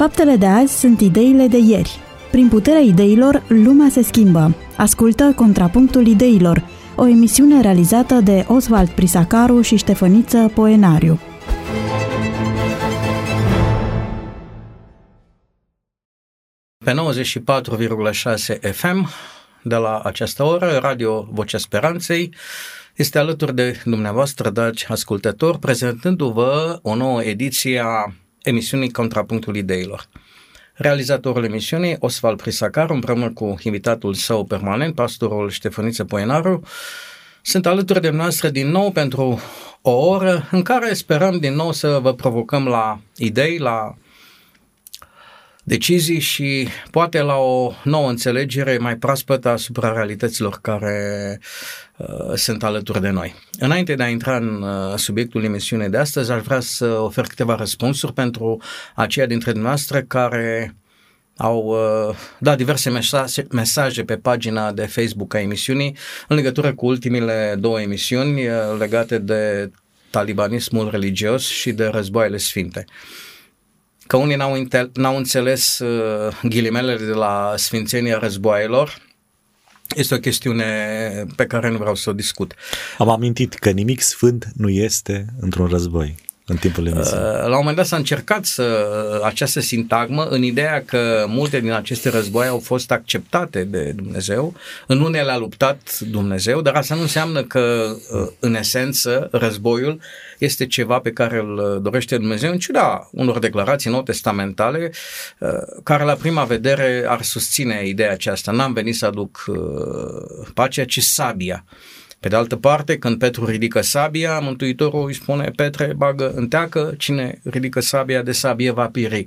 Faptele de azi sunt ideile de ieri. Prin puterea ideilor, lumea se schimbă. Ascultă Contrapunctul Ideilor, o emisiune realizată de Oswald Prisacaru și Ștefăniță Poenariu. Pe 94,6 FM, de la această oră, Radio Vocea Speranței este alături de dumneavoastră, dragi ascultători, prezentându-vă o nouă ediție a emisiunii Contrapunctul Ideilor. Realizatorul emisiunii, Osval Prisacar, împreună cu invitatul său permanent, pastorul Ștefăniță Poenaru, sunt alături de noastră din nou pentru o oră în care sperăm din nou să vă provocăm la idei, la decizii și poate la o nouă înțelegere mai proaspătă asupra realităților care uh, sunt alături de noi. Înainte de a intra în uh, subiectul emisiunii de astăzi, aș vrea să ofer câteva răspunsuri pentru aceia dintre dumneavoastră care au uh, dat diverse mesaje, mesaje pe pagina de Facebook a emisiunii în legătură cu ultimile două emisiuni uh, legate de talibanismul religios și de războaiele sfinte. Uh, că unii n-au, intel- n-au înțeles uh, ghilimelele de la sfințenia războaielor, este o chestiune pe care nu vreau să o discut. Am amintit că nimic sfânt nu este într-un război în timpul emisiunii. Uh, la un moment dat s-a încercat să, această sintagmă în ideea că multe din aceste războaie au fost acceptate de Dumnezeu, în unele a luptat Dumnezeu, dar asta nu înseamnă că uh, în esență războiul este ceva pe care îl dorește Dumnezeu, în ciuda unor declarații nou testamentale uh, care la prima vedere ar susține ideea aceasta. N-am venit să aduc pacea, ci sabia. Pe de altă parte, când Petru ridică sabia, Mântuitorul îi spune, Petre, bagă în teacă, cine ridică sabia de sabie va piri.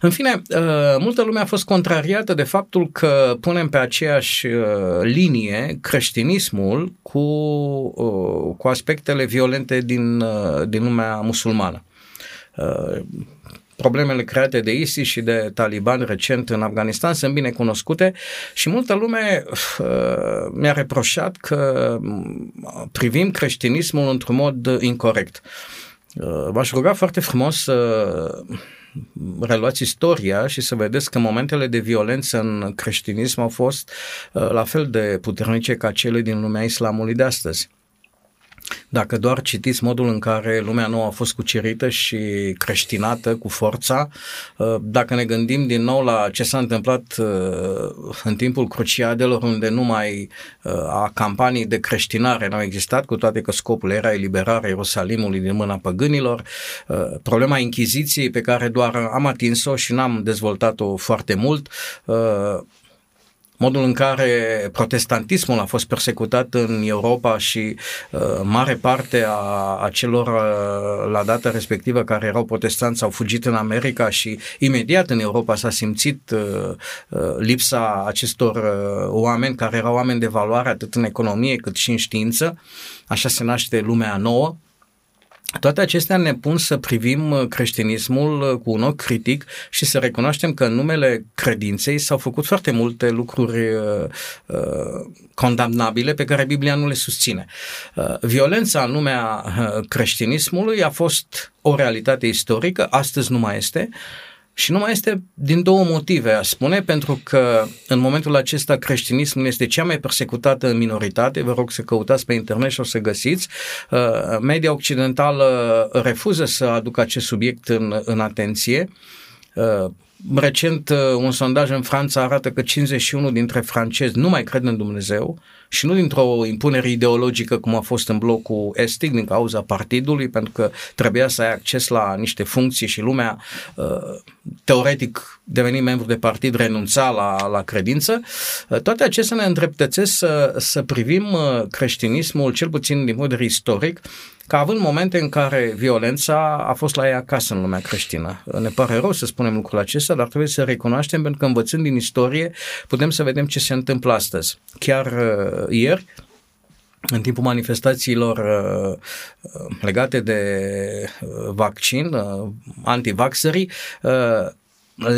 În fine, uh, multă lume a fost contrariată de faptul că punem pe aceeași uh, linie creștinismul cu, uh, cu aspectele violente din, din lumea musulmană problemele create de ISIS și de Taliban recent în Afganistan sunt bine cunoscute și multă lume uh, mi-a reproșat că mm, privim creștinismul într-un mod incorrect. Uh, v-aș ruga foarte frumos să reluați istoria și să vedeți că momentele de violență în creștinism au fost uh, la fel de puternice ca cele din lumea islamului de astăzi. Dacă doar citiți modul în care lumea nouă a fost cucerită și creștinată cu forța, uh, dacă ne gândim din nou la ce s-a întâmplat uh, în timpul cruciadelor, unde numai uh, a campanii de creștinare n-au existat, cu toate că scopul era eliberarea Ierusalimului din mâna păgânilor, problema Inchiziției pe care doar am atins-o și n-am dezvoltat-o foarte mult, modul în care protestantismul a fost persecutat în Europa și uh, mare parte a, a celor uh, la data respectivă care erau protestanți au fugit în America și imediat în Europa s-a simțit uh, uh, lipsa acestor uh, oameni care erau oameni de valoare atât în economie cât și în știință. Așa se naște lumea nouă toate acestea ne pun să privim uh, creștinismul uh, cu un ochi critic și să recunoaștem că în numele credinței s-au făcut foarte multe lucruri uh, uh, condamnabile pe care Biblia nu le susține. Uh, violența în lumea creștinismului a fost o realitate istorică, astăzi nu mai este. Uh, și nu mai este din două motive, aș spune, pentru că în momentul acesta creștinismul este cea mai persecutată minoritate, vă rog să căutați pe internet și o să găsiți. Uh, media occidentală refuză să aducă acest subiect în, în atenție. Uh, recent, uh, un sondaj în Franța arată că 51 dintre francezi nu mai cred în Dumnezeu și nu dintr-o impunere ideologică cum a fost în blocul estic din cauza partidului, pentru că trebuia să ai acces la niște funcții și lumea uh, teoretic deveni membru de partid renunța la, la credință. Uh, toate acestea ne îndreptățesc să, să privim uh, creștinismul, cel puțin din punct de vedere istoric, ca având momente în care violența a fost la ea acasă în lumea creștină. Ne pare rău să spunem lucrul acesta, dar trebuie să recunoaștem pentru că învățând din istorie putem să vedem ce se întâmplă astăzi. Chiar uh, ieri, în timpul manifestațiilor uh, legate de uh, vaccin, uh, antivaxării, uh,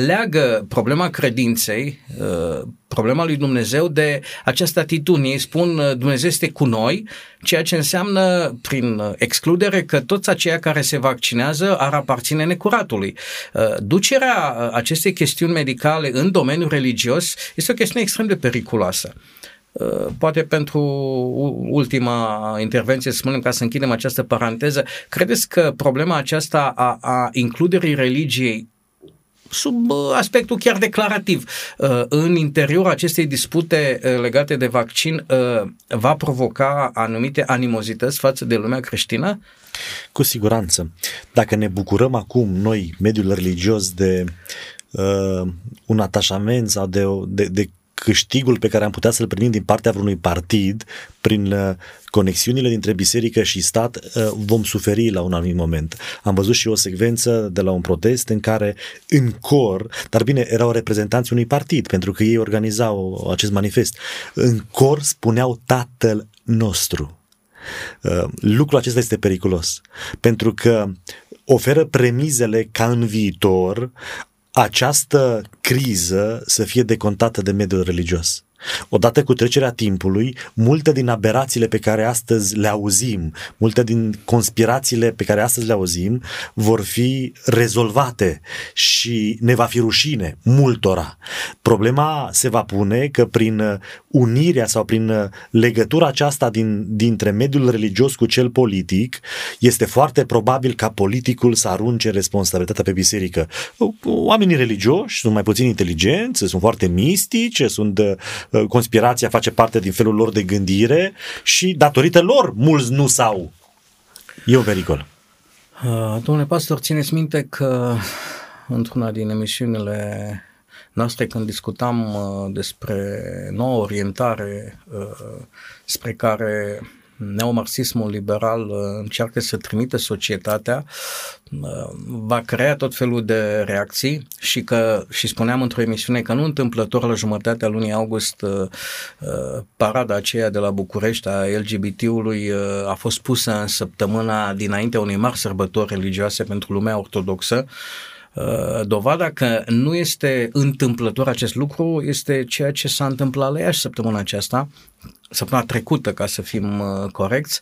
leagă problema credinței, uh, problema lui Dumnezeu de această atitudine. Ei spun uh, Dumnezeu este cu noi, ceea ce înseamnă prin excludere că toți aceia care se vaccinează ar aparține necuratului. Ducerea acestei chestiuni medicale în domeniul religios este o chestiune extrem de periculoasă. Poate pentru ultima intervenție, să spunem, ca să închidem această paranteză, credeți că problema aceasta a, a includerii religiei sub aspectul chiar declarativ. Uh, în interiorul acestei dispute uh, legate de vaccin uh, va provoca anumite animozități față de lumea creștină? Cu siguranță. Dacă ne bucurăm acum noi, mediul religios, de uh, un atașament sau de, de, de câștigul pe care am putea să-l primim din partea vreunui partid prin uh, conexiunile dintre biserică și stat uh, vom suferi la un anumit moment. Am văzut și o secvență de la un protest în care în cor, dar bine, erau reprezentanții unui partid pentru că ei organizau acest manifest, în cor spuneau tatăl nostru. Uh, lucrul acesta este periculos pentru că oferă premizele ca în viitor această criză să fie decontată de mediul religios. Odată cu trecerea timpului, multe din aberațiile pe care astăzi le auzim, multe din conspirațiile pe care astăzi le auzim, vor fi rezolvate și ne va fi rușine multora. Problema se va pune că prin unirea sau prin legătura aceasta din, dintre mediul religios cu cel politic, este foarte probabil ca politicul să arunce responsabilitatea pe biserică. Oamenii religioși sunt mai puțin inteligenți, sunt foarte mistici, sunt Uh, conspirația face parte din felul lor de gândire și datorită lor mulți nu s-au. E un pericol. Uh, domnule pastor, țineți minte că într-una din emisiunile noastre când discutam uh, despre noua orientare uh, spre care neomarxismul liberal uh, încearcă să trimită societatea, uh, va crea tot felul de reacții și că, și spuneam într-o emisiune că nu întâmplător la jumătatea lunii august uh, parada aceea de la București a LGBT-ului a fost pusă în săptămâna dinaintea unei mari sărbători religioase pentru lumea ortodoxă dovada că nu este întâmplător acest lucru este ceea ce s-a întâmplat la ea și săptămâna aceasta, săptămâna trecută, ca să fim uh, corecți,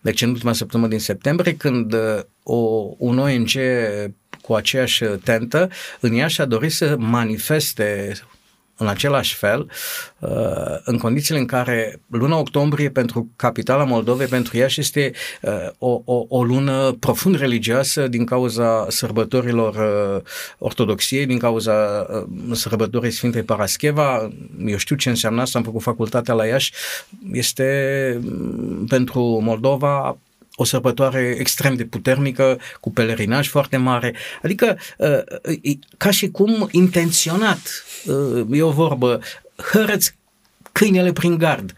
deci în ultima săptămână din septembrie, când uh, o, un ONG cu aceeași tentă în ea și-a dorit să manifeste în același fel, uh, în condițiile în care luna octombrie pentru capitala Moldovei, pentru Iași, este uh, o, o, o lună profund religioasă din cauza sărbătorilor uh, ortodoxiei, din cauza sărbătorii Sfintei Parascheva. Eu știu ce înseamnă asta, am făcut facultatea la Iași. Este mm, pentru Moldova o sărbătoare extrem de puternică, cu pelerinaj foarte mare, adică ca și cum intenționat e o vorbă, hărăți câinele prin gard.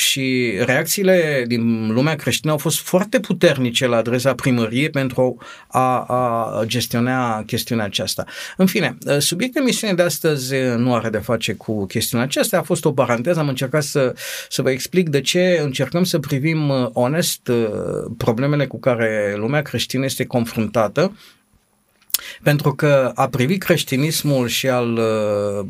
Și reacțiile din lumea creștină au fost foarte puternice la adresa primăriei pentru a, a gestiona chestiunea aceasta. În fine, subiectul emisiunii de astăzi nu are de face cu chestiunea aceasta, a fost o paranteză, am încercat să, să vă explic de ce încercăm să privim onest problemele cu care lumea creștină este confruntată pentru că a privi creștinismul și al, uh,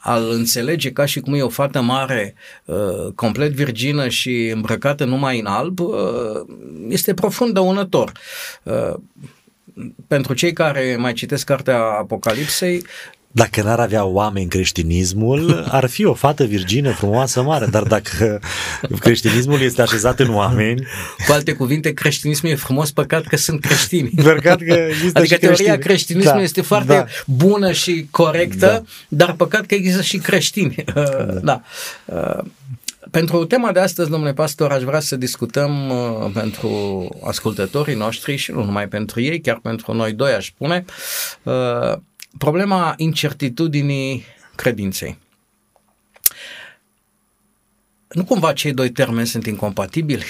al înțelege ca și cum e o fată mare, uh, complet virgină și îmbrăcată numai în alb, uh, este profund dăunător. Pentru cei care mai citesc cartea Apocalipsei, dacă n-ar avea oameni creștinismul, ar fi o fată virgină, frumoasă, mare, dar dacă creștinismul este așezat în oameni... Cu alte cuvinte, creștinismul e frumos, păcat că sunt creștini. Păcat că există adică și teoria creștinismului da, este foarte da. bună și corectă, da. dar păcat că există și creștini. Da. da. Pentru tema de astăzi, domnule pastor, aș vrea să discutăm uh, pentru ascultătorii noștri și nu numai pentru ei, chiar pentru noi doi, aș spune, uh, problema incertitudinii credinței. Nu cumva cei doi termeni sunt incompatibili?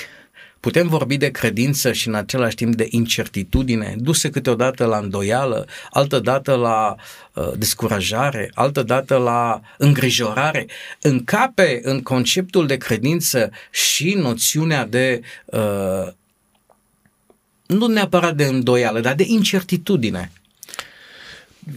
Putem vorbi de credință și în același timp de incertitudine, duse câteodată la îndoială, altă dată la uh, descurajare, altă dată la îngrijorare. Încape în conceptul de credință și noțiunea de uh, nu neapărat de îndoială, dar de incertitudine.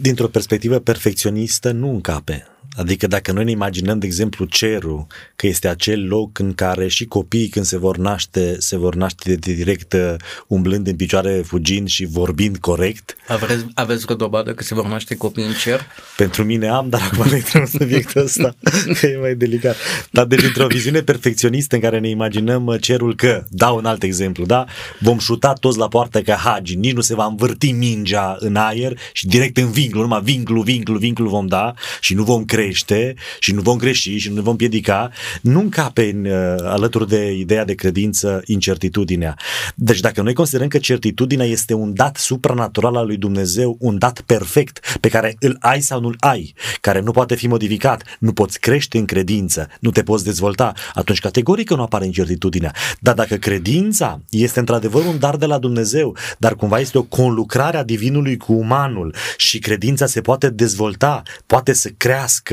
Dintr-o perspectivă perfecționistă, nu încape. Adică dacă noi ne imaginăm, de exemplu, cerul, că este acel loc în care și copiii când se vor naște, se vor naște de direct uh, umblând în picioare, fugind și vorbind corect. Aveți, aveți o dovadă că se vor naște copii în cer? Pentru mine am, dar acum nu intrăm în subiectul ăsta, că e mai delicat. Dar deci într-o viziune perfecționistă în care ne imaginăm uh, cerul că, dau un alt exemplu, da? Vom șuta toți la poartă ca hagi, nici nu se va învârti mingea în aer și direct în vinclu, numai vinclu, vinclu, vinclu vom da și nu vom crește și nu vom greși și nu vom piedica, nu încape în, uh, alături de ideea de credință incertitudinea. Deci dacă noi considerăm că certitudinea este un dat supranatural al lui Dumnezeu, un dat perfect pe care îl ai sau nu-l ai, care nu poate fi modificat, nu poți crește în credință, nu te poți dezvolta, atunci categoric nu apare incertitudinea. Dar dacă credința este într-adevăr un dar de la Dumnezeu, dar cumva este o conlucrare a divinului cu umanul și credința se poate dezvolta, poate să crească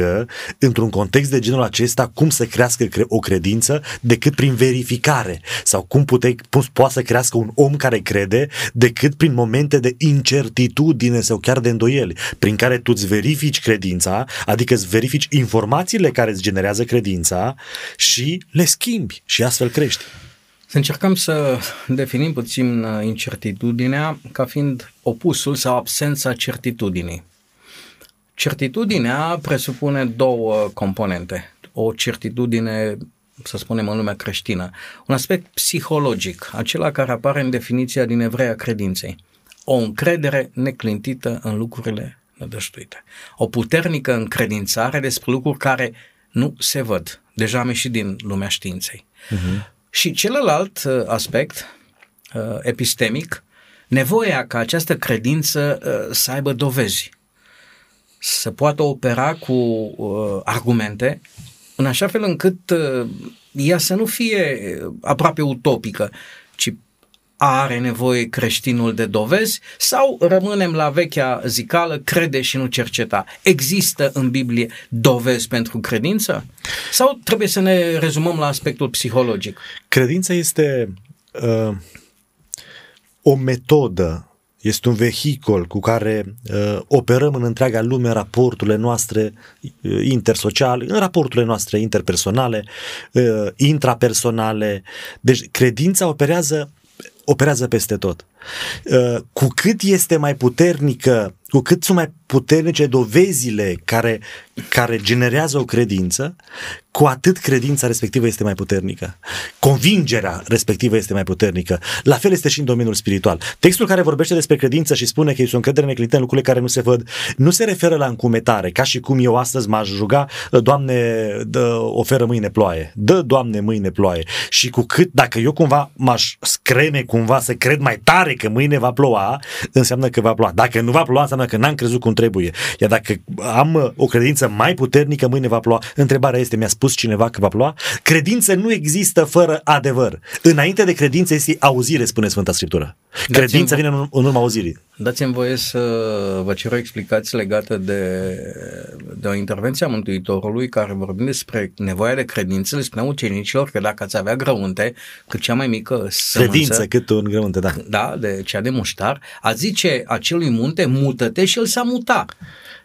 într-un context de genul acesta, cum să crească o credință decât prin verificare sau cum, pute, cum poate să crească un om care crede decât prin momente de incertitudine sau chiar de îndoieli, prin care tu îți verifici credința, adică îți verifici informațiile care îți generează credința și le schimbi și astfel crești. Să încercăm să definim puțin uh, incertitudinea ca fiind opusul sau absența certitudinii. Certitudinea presupune două componente. O certitudine, să spunem în lumea creștină, un aspect psihologic, acela care apare în definiția din Evreia credinței. O încredere neclintită în lucrurile nădăștuite. O puternică încredințare despre lucruri care nu se văd. Deja am ieșit din lumea științei. Uh-huh. Și celălalt uh, aspect, uh, epistemic, nevoia ca această credință uh, să aibă dovezi să poată opera cu uh, argumente în așa fel încât uh, ea să nu fie aproape utopică, ci are nevoie creștinul de dovezi sau rămânem la vechea zicală, crede și nu cerceta. Există în Biblie dovezi pentru credință? Sau trebuie să ne rezumăm la aspectul psihologic? Credința este uh, o metodă este un vehicol cu care uh, operăm în întreaga lume în raporturile noastre uh, intersociale, în raporturile noastre interpersonale, uh, intrapersonale. Deci credința operează operează peste tot. Uh, cu cât este mai puternică, cu cât sunt mai puternice dovezile care, care generează o credință, cu atât credința respectivă este mai puternică. Convingerea respectivă este mai puternică. La fel este și în domeniul spiritual. Textul care vorbește despre credință și spune că este o încredere neclintă în lucrurile care nu se văd, nu se referă la încumetare, ca și cum eu astăzi m-aș ruga, Doamne, dă, oferă mâine ploaie, dă, Doamne, mâine ploaie. Și cu cât, dacă eu cumva m-aș screme cumva să cred mai tare că mâine va ploua, înseamnă că va ploua. Dacă nu va ploua, înseamnă că n-am crezut cum trebuie. Iar dacă am o credință mai puternică, mâine va ploua. Întrebarea este, mi-a spus cineva că va ploua? Credință nu există fără adevăr. Înainte de credință este auzire, spune Sfânta Scriptură. Credința vine în, urma auzirii. Dați-mi voie să vă cer o explicație legată de, de o intervenție a Mântuitorului care vorbim despre nevoia de credință, le spunea ucenicilor că dacă ați avea grăunte, cât cea mai mică sămânță, Credință, cât un grăunte, da. Da, de cea de muștar, a zice acelui munte, mută-te și el s-a mutat.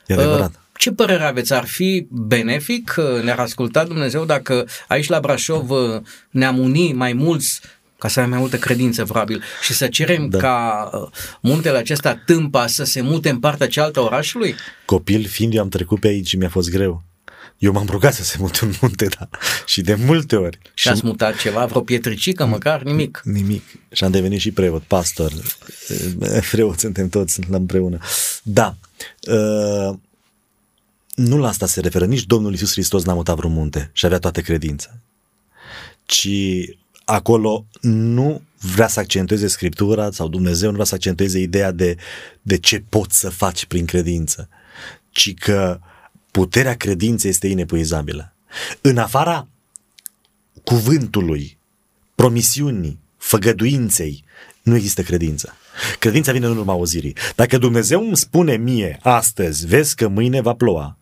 E adevărat. Uh, ce părere aveți? Ar fi benefic? Ne-ar asculta Dumnezeu dacă aici la Brașov uh, ne-am unii mai mulți ca să avem mai multă credință, probabil, și să cerem da. ca uh, muntele acesta, tâmpa, să se mute în partea cealaltă a orașului? Copil fiind, eu am trecut pe aici și mi-a fost greu. Eu m-am rugat să se mute un munte, da. Și de multe ori. Și ați mutat ceva, vreo pietricică măcar? Nimic. Nimic. Și am devenit și preot, pastor. Preot suntem toți la împreună. Da. Uh, nu la asta se referă. Nici Domnul Iisus Hristos n-a mutat vreun munte și avea toată credința. Ci acolo nu vrea să accentueze Scriptura sau Dumnezeu nu vrea să accentueze ideea de, de ce poți să faci prin credință, ci că puterea credinței este inepuizabilă. În afara cuvântului, promisiunii, făgăduinței, nu există credință. Credința vine în urma auzirii. Dacă Dumnezeu îmi spune mie astăzi, vezi că mâine va ploua,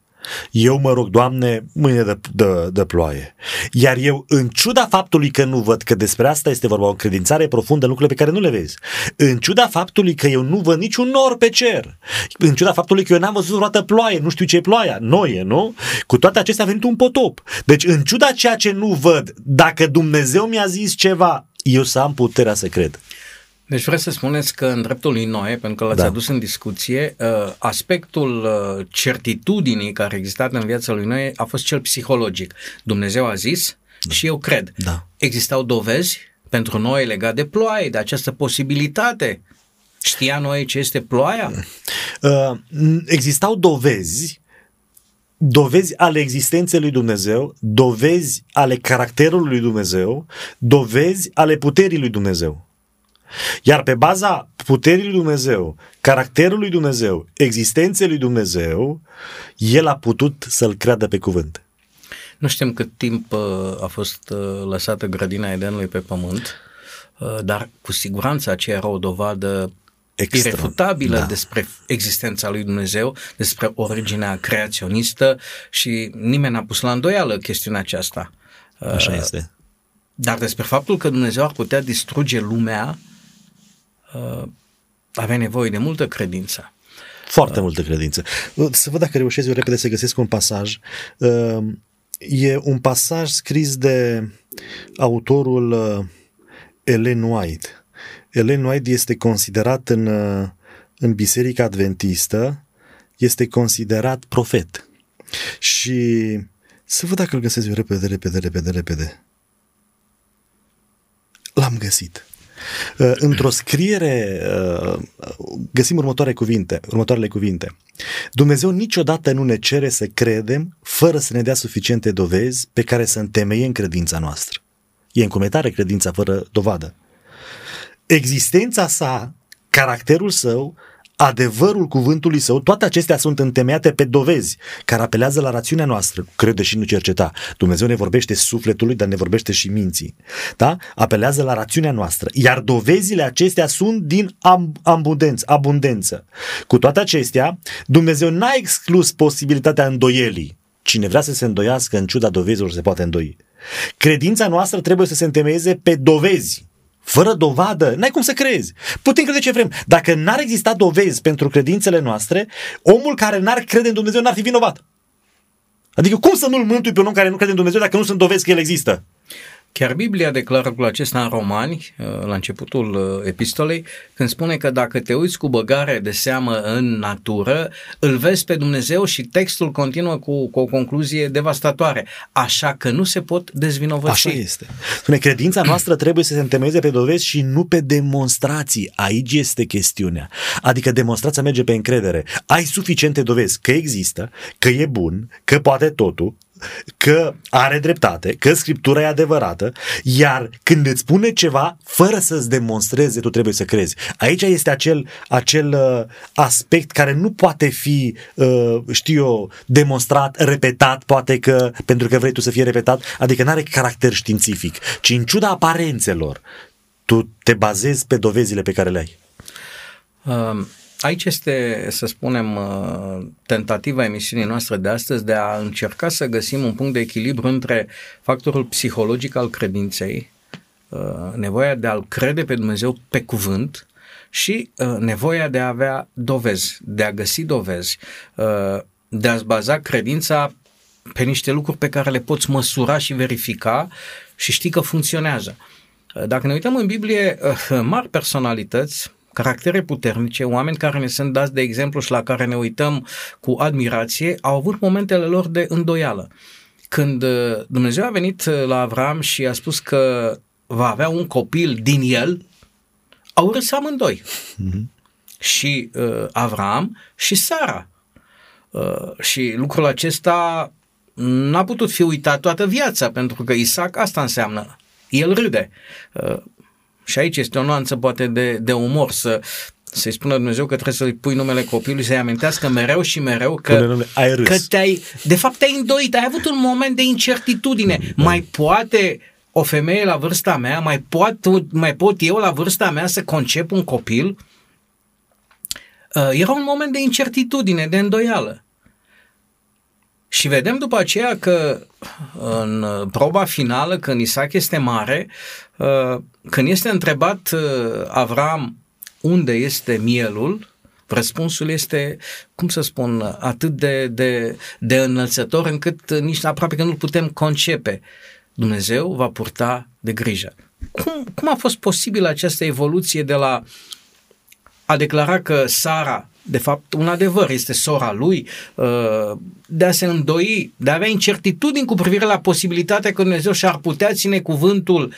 Eu mă rog, Doamne, mâine de, de, de ploaie. Iar eu, în ciuda faptului că nu văd că despre asta este vorba, o credințare profundă în lucrurile pe care nu le vezi, în ciuda faptului că eu nu văd niciun nor pe cer, în ciuda faptului că eu n-am văzut vreodată ploaie, nu știu ce e ploaia, noie, nu? Cu toate acestea a venit un potop. Deci, în ciuda ceea ce nu văd, dacă Dumnezeu mi-a zis ceva, eu să am puterea să cred. Deci vreau să spuneți că în dreptul lui Noe, pentru că l-ați da. adus în discuție, uh, aspectul uh, certitudinii care a existat în viața lui Noe a fost cel psihologic. Dumnezeu a zis da. și eu cred. Da. Existau dovezi pentru noi legat de ploaie, de această posibilitate. Știa Noe ce este ploaia? Uh, existau dovezi dovezi ale existenței lui Dumnezeu, dovezi ale caracterului lui Dumnezeu, dovezi ale puterii lui Dumnezeu. Iar pe baza puterii lui Dumnezeu, caracterului lui Dumnezeu, existenței lui Dumnezeu, el a putut să-l creadă pe cuvânt. Nu știm cât timp uh, a fost uh, lăsată grădina Edenului pe pământ, uh, dar cu siguranță aceea era o dovadă Extra. irefutabilă da. despre existența lui Dumnezeu, despre originea creaționistă și nimeni n-a pus la îndoială chestiunea aceasta. Așa este. Dar despre faptul că Dumnezeu ar putea distruge lumea, uh, avea nevoie de multă credință. Foarte uh. multă credință. Să văd dacă reușesc eu repede să găsesc un pasaj. Uh, e un pasaj scris de autorul uh, Ellen White. Ellen White este considerat în, uh, în Biserica Adventistă, este considerat profet. Și să văd dacă îl găsesc eu repede, repede, repede, repede. L-am găsit. Uh, într-o scriere uh, găsim următoare cuvinte, următoarele cuvinte. Dumnezeu niciodată nu ne cere să credem fără să ne dea suficiente dovezi pe care să întemeiem credința noastră. E încumetare credința fără dovadă. Existența sa, caracterul său, adevărul cuvântului său, toate acestea sunt întemeiate pe dovezi care apelează la rațiunea noastră, crede și nu cerceta. Dumnezeu ne vorbește sufletului, dar ne vorbește și minții. Da? Apelează la rațiunea noastră. Iar dovezile acestea sunt din abundență, abundență. Cu toate acestea, Dumnezeu n-a exclus posibilitatea îndoielii. Cine vrea să se îndoiască în ciuda dovezilor se poate îndoi. Credința noastră trebuie să se întemeieze pe dovezi fără dovadă, n-ai cum să crezi. Putem crede ce vrem. Dacă n-ar exista dovezi pentru credințele noastre, omul care n-ar crede în Dumnezeu n-ar fi vinovat. Adică cum să nu-l mântui pe un om care nu crede în Dumnezeu dacă nu sunt dovezi că el există? Chiar Biblia declară lucrul acesta în Romani, uh, la începutul uh, epistolei, când spune că dacă te uiți cu băgare de seamă în natură, îl vezi pe Dumnezeu și textul continuă cu, cu o concluzie devastatoare. Așa că nu se pot dezvinovăți. Așa este. Spune, credința noastră trebuie să se întemeieze pe dovezi și nu pe demonstrații. Aici este chestiunea. Adică demonstrația merge pe încredere. Ai suficiente dovezi că există, că e bun, că poate totul, că are dreptate, că scriptura e adevărată, iar când îți spune ceva, fără să-ți demonstreze, tu trebuie să crezi. Aici este acel, acel uh, aspect care nu poate fi, uh, știu eu, demonstrat, repetat, poate că pentru că vrei tu să fie repetat, adică nu are caracter științific, ci în ciuda aparențelor, tu te bazezi pe dovezile pe care le ai. Um Aici este, să spunem, uh, tentativa emisiunii noastre de astăzi de a încerca să găsim un punct de echilibru între factorul psihologic al credinței, uh, nevoia de a-L crede pe Dumnezeu pe cuvânt și uh, nevoia de a avea dovezi, de a găsi dovezi, de a-ți baza credința pe niște lucruri pe care le poți măsura și verifica și știi că funcționează. Dacă ne uităm în Biblie, mari personalități, caractere puternice, oameni care ne sunt dați de exemplu și la care ne uităm cu admirație, au avut momentele lor de îndoială. Când uh, Dumnezeu a venit uh, la Avram și a spus că va avea un copil din el, au râs amândoi. Mm-hmm. Și uh, Avram și Sara. Uh, și lucrul acesta n-a putut fi uitat toată viața, pentru că Isaac asta înseamnă. El râde. Uh, și aici este o nuanță poate de, de umor să să-i spună Dumnezeu că trebuie să-i pui numele copilului, să-i amintească mereu și mereu că, ai râs. că te-ai, de fapt te-ai îndoit, ai avut un moment de incertitudine. Da. Mai poate o femeie la vârsta mea, mai pot, mai pot eu la vârsta mea să concep un copil? Uh, era un moment de incertitudine, de îndoială. Și vedem după aceea că în proba finală, când Isaac este mare, uh, când este întrebat uh, Avram unde este mielul, răspunsul este, cum să spun, atât de, de, de înălțător încât nici aproape că nu-l putem concepe. Dumnezeu va purta de grijă. Cum, cum a fost posibil această evoluție de la a declara că Sara de fapt, un adevăr, este sora lui, uh, de a se îndoi, de a avea incertitudini cu privire la posibilitatea că Dumnezeu și-ar putea ține cuvântul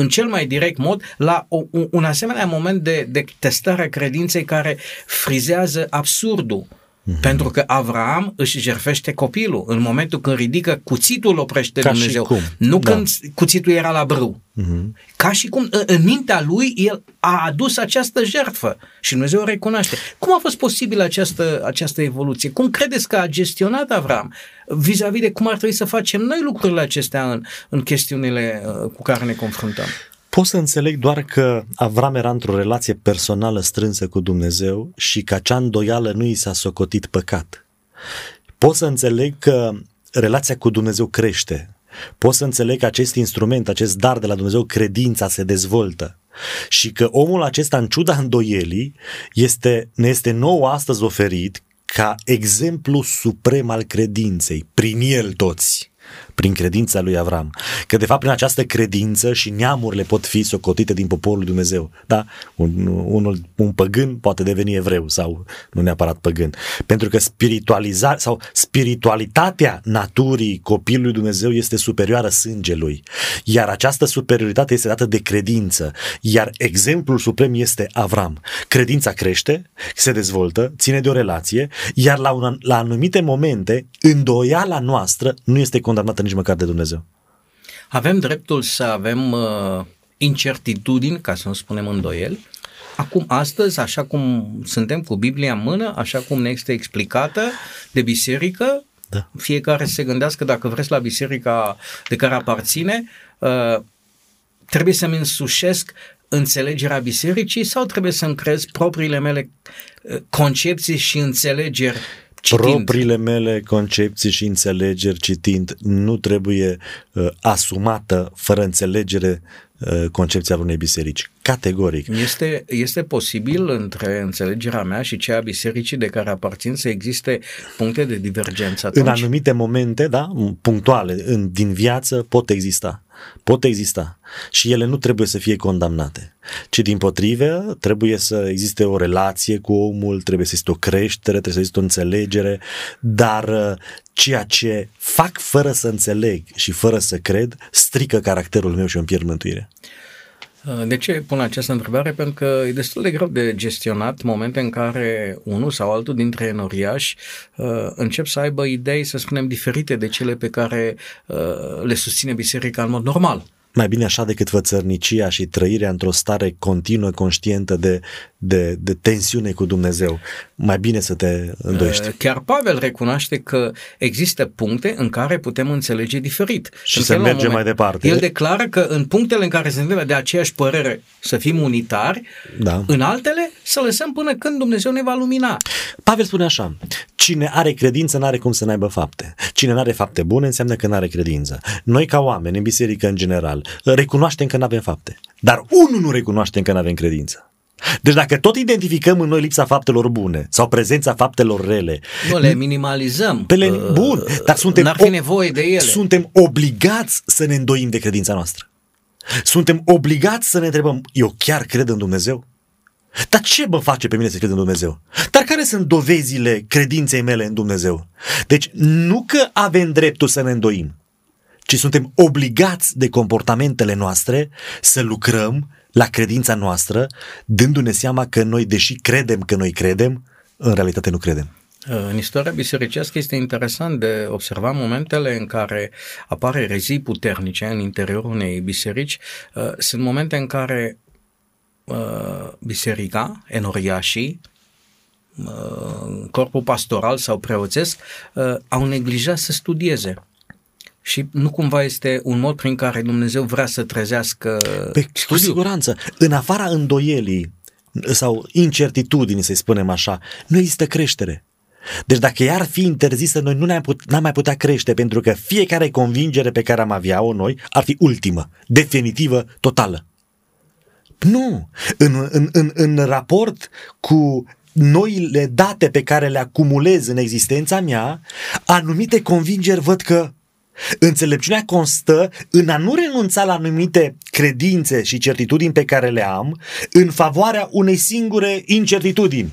în cel mai direct mod la o, un asemenea moment de, de testare a credinței care frizează absurdul. Mm-hmm. Pentru că Avram își jerfește copilul. În momentul când ridică cuțitul, oprește Ca Dumnezeu. Și cum. Nu da. când cuțitul era la brâu. Mm-hmm. Ca și cum în mintea lui el a adus această jertfă și Dumnezeu o recunoaște. Cum a fost posibil această, această evoluție? Cum credeți că a gestionat Avram vis-a-vis de cum ar trebui să facem noi lucrurile acestea în, în chestiunile uh, cu care ne confruntăm? Pot să înțeleg doar că Avram era într-o relație personală strânsă cu Dumnezeu și că acea îndoială nu i s-a socotit păcat. Pot să înțeleg că relația cu Dumnezeu crește. Pot să înțeleg că acest instrument, acest dar de la Dumnezeu, credința se dezvoltă. Și că omul acesta, în ciuda îndoielii, este, ne este nou astăzi oferit ca exemplu suprem al credinței, prin el toți prin credința lui Avram. Că de fapt prin această credință și neamurile pot fi socotite din poporul lui Dumnezeu. Da? Un, unul, un păgân poate deveni evreu sau nu neapărat păgân. Pentru că spiritualizarea sau spiritualitatea naturii copilului Dumnezeu este superioară sângelui. Iar această superioritate este dată de credință. Iar exemplul suprem este Avram. Credința crește, se dezvoltă, ține de o relație, iar la, un, la anumite momente îndoiala noastră nu este condamnată nici măcar de Dumnezeu. Avem dreptul să avem uh, incertitudini, ca să nu spunem îndoieli. Acum, astăzi, așa cum suntem cu Biblia în mână, așa cum ne este explicată de biserică, da. fiecare se gândească dacă vreți la biserica de care aparține, uh, trebuie să-mi însușesc înțelegerea bisericii sau trebuie să-mi crez propriile mele uh, concepții și înțelegeri citind. Propriile mele concepții și înțelegeri citind nu trebuie uh, asumată fără înțelegere uh, concepția unei biserici. Categoric. Este, este posibil între înțelegerea mea și cea a bisericii de care aparțin să existe puncte de divergență atunci? În anumite momente, da, punctuale, în, din viață pot exista. Pot exista și ele nu trebuie să fie condamnate, ci din potrive trebuie să existe o relație cu omul, trebuie să existe o creștere, trebuie să existe o înțelegere, dar uh, ceea ce fac fără să înțeleg și fără să cred strică caracterul meu și îmi pierd mântuirea. Uh, de ce pun această întrebare? Pentru că e destul de greu de gestionat momente în care unul sau altul dintre enoriași uh, încep să aibă idei, să spunem, diferite de cele pe care uh, le susține biserica în mod normal. Mai bine așa decât vățărnicia și trăirea într-o stare continuă, conștientă de, de, de tensiune cu Dumnezeu. Mai bine să te îndoiești. Uh, chiar Pavel recunoaște că există puncte în care putem înțelege diferit. Și să merge mai departe. El declară că în punctele în care suntem de aceeași părere să fim unitari, da. în altele să lăsăm până când Dumnezeu ne va lumina. Pavel spune așa, cine are credință n-are cum să n-aibă fapte. Cine n-are fapte bune înseamnă că n-are credință. Noi ca oameni, în biserică în general, recunoaștem că n-avem fapte. Dar unul nu recunoaștem că n-avem credință. Deci dacă tot identificăm în noi lipsa faptelor bune sau prezența faptelor rele, nu le minimalizăm. Pe le, bun, dar suntem n-ar fi nevoie de ele. Suntem obligați să ne îndoim de credința noastră. Suntem obligați să ne întrebăm, eu chiar cred în Dumnezeu? Dar ce mă face pe mine să cred în Dumnezeu? Dar care sunt dovezile credinței mele în Dumnezeu? Deci nu că avem dreptul să ne îndoim, ci suntem obligați de comportamentele noastre să lucrăm la credința noastră, dându-ne seama că noi, deși credem că noi credem, în realitate nu credem. În istoria bisericească este interesant de observat momentele în care apare rezii puternice în interiorul unei biserici. Sunt momente în care biserica, enoriașii, corpul pastoral sau preoțesc au neglijat să studieze și nu cumva este un mod prin care Dumnezeu vrea să trezească Pe, Cu siguranță. În afara îndoielii sau incertitudinii, să-i spunem așa, nu există creștere. Deci dacă ea ar fi interzisă, noi nu ne-am, put, n-am mai putea crește, pentru că fiecare convingere pe care am avea-o noi ar fi ultimă, definitivă, totală. Nu! În, în, în, în raport cu noile date pe care le acumulez în existența mea, anumite convingeri văd că Înțelepciunea constă în a nu renunța la anumite credințe și certitudini pe care le am în favoarea unei singure incertitudini.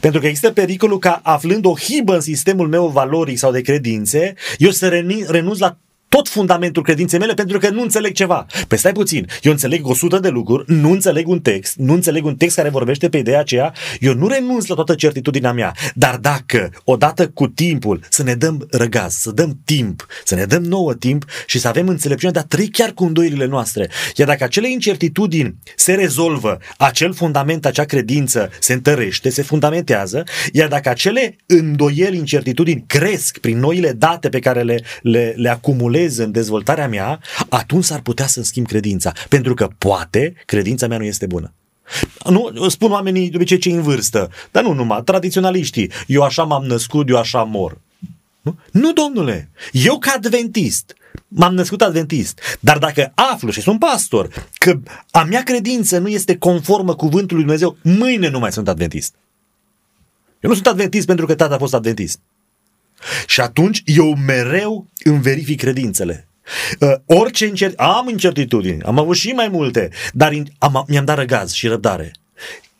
Pentru că există pericolul ca aflând o hibă în sistemul meu valoric sau de credințe, eu să renunț la tot fundamentul credinței mele pentru că nu înțeleg ceva. Păi stai puțin, eu înțeleg 100 de lucruri, nu înțeleg un text, nu înțeleg un text care vorbește pe ideea aceea, eu nu renunț la toată certitudinea mea. Dar dacă, odată cu timpul, să ne dăm răgaz, să dăm timp, să ne dăm nouă timp și să avem înțelepciunea de a trăi chiar cu îndoirile noastre. Iar dacă acele incertitudini se rezolvă, acel fundament, acea credință se întărește, se fundamentează, iar dacă acele îndoieli, incertitudini cresc prin noile date pe care le, le, le acumulez, stimulez în dezvoltarea mea, atunci s-ar putea să-mi schimb credința. Pentru că poate credința mea nu este bună. Nu, spun oamenii de obicei cei în vârstă, dar nu numai, tradiționaliștii. Eu așa m-am născut, eu așa mor. Nu, nu domnule, eu ca adventist, m-am născut adventist, dar dacă aflu și sunt pastor că a mea credință nu este conformă cuvântului Lui Dumnezeu, mâine nu mai sunt adventist. Eu nu sunt adventist pentru că tata a fost adventist. Și atunci eu mereu îmi verific credințele. Uh, orice incert... Am incertitudini, am avut și mai multe, dar in... am, mi-am dat răgaz și răbdare.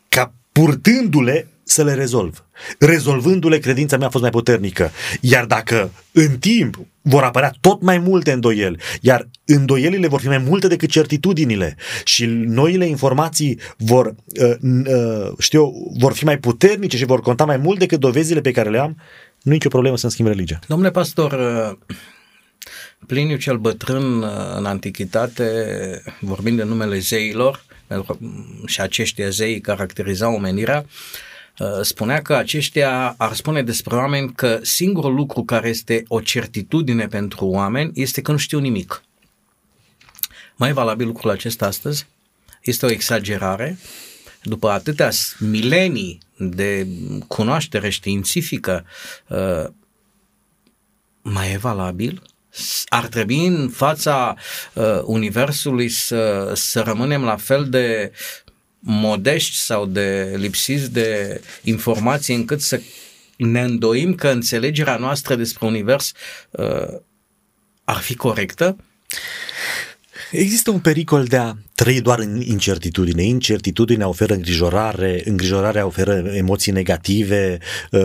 Ca purtându-le să le rezolv. Rezolvându-le, credința mea a fost mai puternică. Iar dacă în timp vor apărea tot mai multe îndoieli, iar îndoielile vor fi mai multe decât certitudinile și noile informații vor, uh, uh, știu, vor fi mai puternice și vor conta mai mult decât dovezile pe care le am, nu e nicio problemă să-mi schimb religia. Domnule pastor, Pliniu cel bătrân în antichitate, vorbind de numele zeilor, și aceștia zei caracterizau omenirea, spunea că aceștia ar spune despre oameni că singurul lucru care este o certitudine pentru oameni este că nu știu nimic. Mai e valabil lucrul acesta astăzi? Este o exagerare? După atâtea milenii de cunoaștere științifică, uh, mai e valabil? Ar trebui în fața uh, Universului să, să rămânem la fel de modești sau de lipsiți de informații încât să ne îndoim că înțelegerea noastră despre Univers uh, ar fi corectă? Există un pericol de a trăi doar în incertitudine. Incertitudinea oferă îngrijorare, îngrijorarea oferă emoții negative, uh,